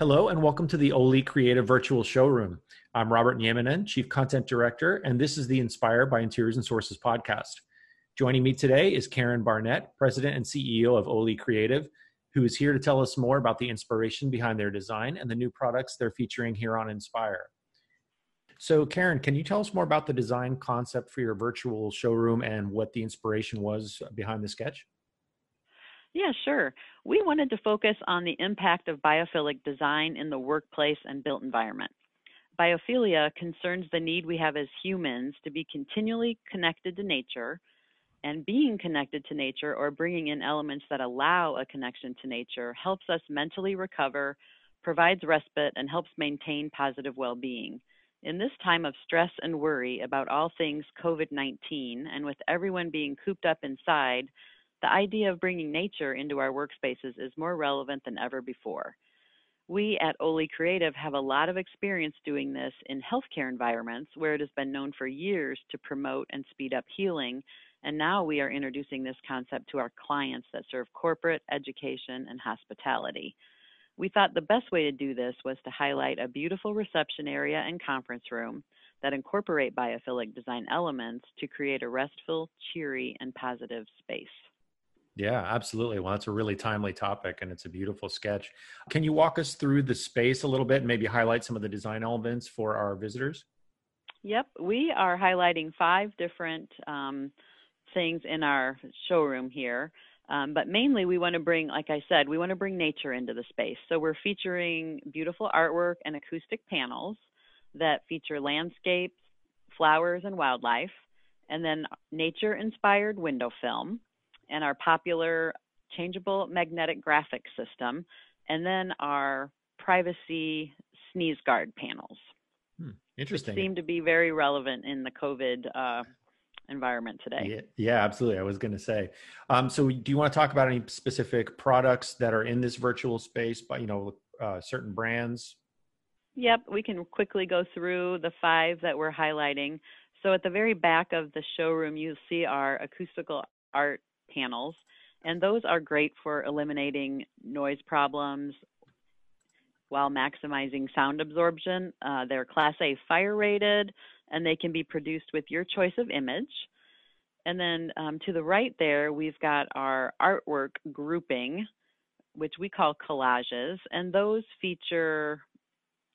Hello, and welcome to the Oli Creative Virtual Showroom. I'm Robert Nieminen, Chief Content Director, and this is the Inspire by Interiors and Sources podcast. Joining me today is Karen Barnett, President and CEO of Oli Creative, who is here to tell us more about the inspiration behind their design and the new products they're featuring here on Inspire. So, Karen, can you tell us more about the design concept for your virtual showroom and what the inspiration was behind the sketch? Yeah, sure. We wanted to focus on the impact of biophilic design in the workplace and built environment. Biophilia concerns the need we have as humans to be continually connected to nature, and being connected to nature or bringing in elements that allow a connection to nature helps us mentally recover, provides respite, and helps maintain positive well being. In this time of stress and worry about all things COVID 19, and with everyone being cooped up inside, the idea of bringing nature into our workspaces is more relevant than ever before. We at Oli Creative have a lot of experience doing this in healthcare environments where it has been known for years to promote and speed up healing. And now we are introducing this concept to our clients that serve corporate, education, and hospitality. We thought the best way to do this was to highlight a beautiful reception area and conference room that incorporate biophilic design elements to create a restful, cheery, and positive space. Yeah, absolutely. Well, that's a really timely topic and it's a beautiful sketch. Can you walk us through the space a little bit and maybe highlight some of the design elements for our visitors? Yep, we are highlighting five different um, things in our showroom here. Um, but mainly, we want to bring, like I said, we want to bring nature into the space. So we're featuring beautiful artwork and acoustic panels that feature landscapes, flowers, and wildlife, and then nature inspired window film and our popular changeable magnetic graphic system, and then our privacy sneeze guard panels. Hmm, interesting. Seem to be very relevant in the COVID uh, environment today. Yeah, yeah, absolutely. I was going to say. Um, so, do you want to talk about any specific products that are in this virtual space? By you know, uh, certain brands. Yep, we can quickly go through the five that we're highlighting. So, at the very back of the showroom, you'll see our acoustical art panels, and those are great for eliminating noise problems while maximizing sound absorption. Uh, they're Class A fire rated, and they can be produced with your choice of image. And then um, to the right there, we've got our artwork grouping, which we call collages, and those feature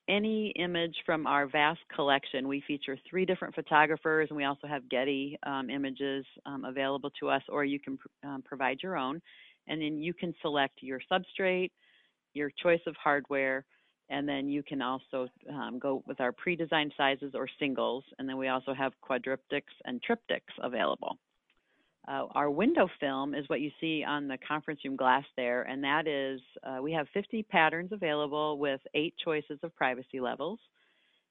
any image from our vast collection. We feature three different photographers, and we also have Getty um, images um, available to us, or you can pr- um, provide your own. And then you can select your substrate, your choice of hardware, and then you can also um, go with our pre designed sizes or singles. And then we also have quadriptychs and triptychs available. Uh, our window film is what you see on the conference room glass there, and that is uh, we have 50 patterns available with eight choices of privacy levels.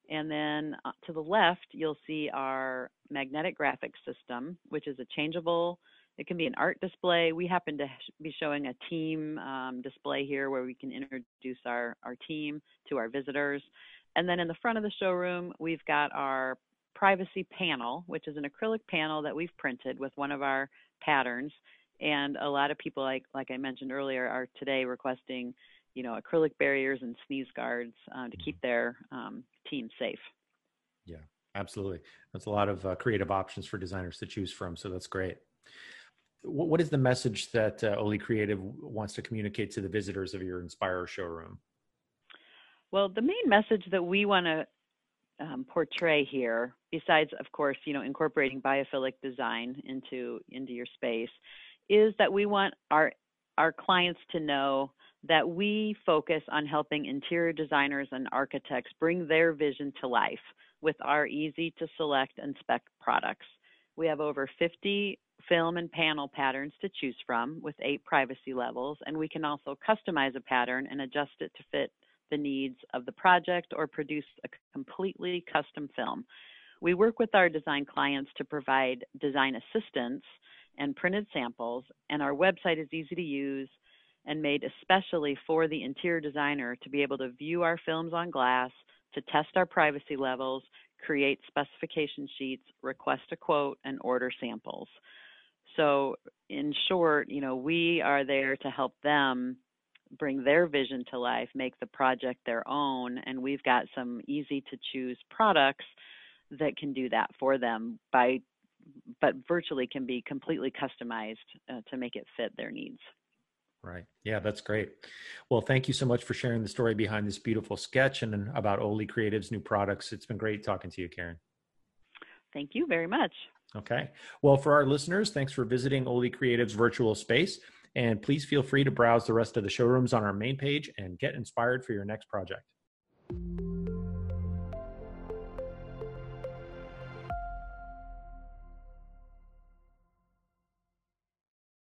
And then uh, to the left, you'll see our magnetic graphics system, which is a changeable, it can be an art display. We happen to be showing a team um, display here where we can introduce our, our team to our visitors. And then in the front of the showroom, we've got our privacy panel, which is an acrylic panel that we've printed with one of our patterns. And a lot of people, like like I mentioned earlier, are today requesting, you know, acrylic barriers and sneeze guards uh, to keep mm-hmm. their um, team safe. Yeah, absolutely. That's a lot of uh, creative options for designers to choose from. So that's great. What is the message that uh, Oli Creative wants to communicate to the visitors of your Inspire showroom? Well, the main message that we want to um, portray here, besides, of course, you know, incorporating biophilic design into into your space, is that we want our our clients to know that we focus on helping interior designers and architects bring their vision to life with our easy to select and spec products. We have over 50 film and panel patterns to choose from with eight privacy levels, and we can also customize a pattern and adjust it to fit the needs of the project or produce a completely custom film. We work with our design clients to provide design assistance and printed samples, and our website is easy to use and made especially for the interior designer to be able to view our films on glass, to test our privacy levels, create specification sheets, request a quote, and order samples. So, in short, you know, we are there to help them bring their vision to life, make the project their own, and we've got some easy to choose products that can do that for them by but virtually can be completely customized uh, to make it fit their needs. Right. Yeah, that's great. Well, thank you so much for sharing the story behind this beautiful sketch and about Oli Creative's new products. It's been great talking to you, Karen. Thank you very much. Okay. Well, for our listeners, thanks for visiting Oli Creative's virtual space. And please feel free to browse the rest of the showrooms on our main page and get inspired for your next project.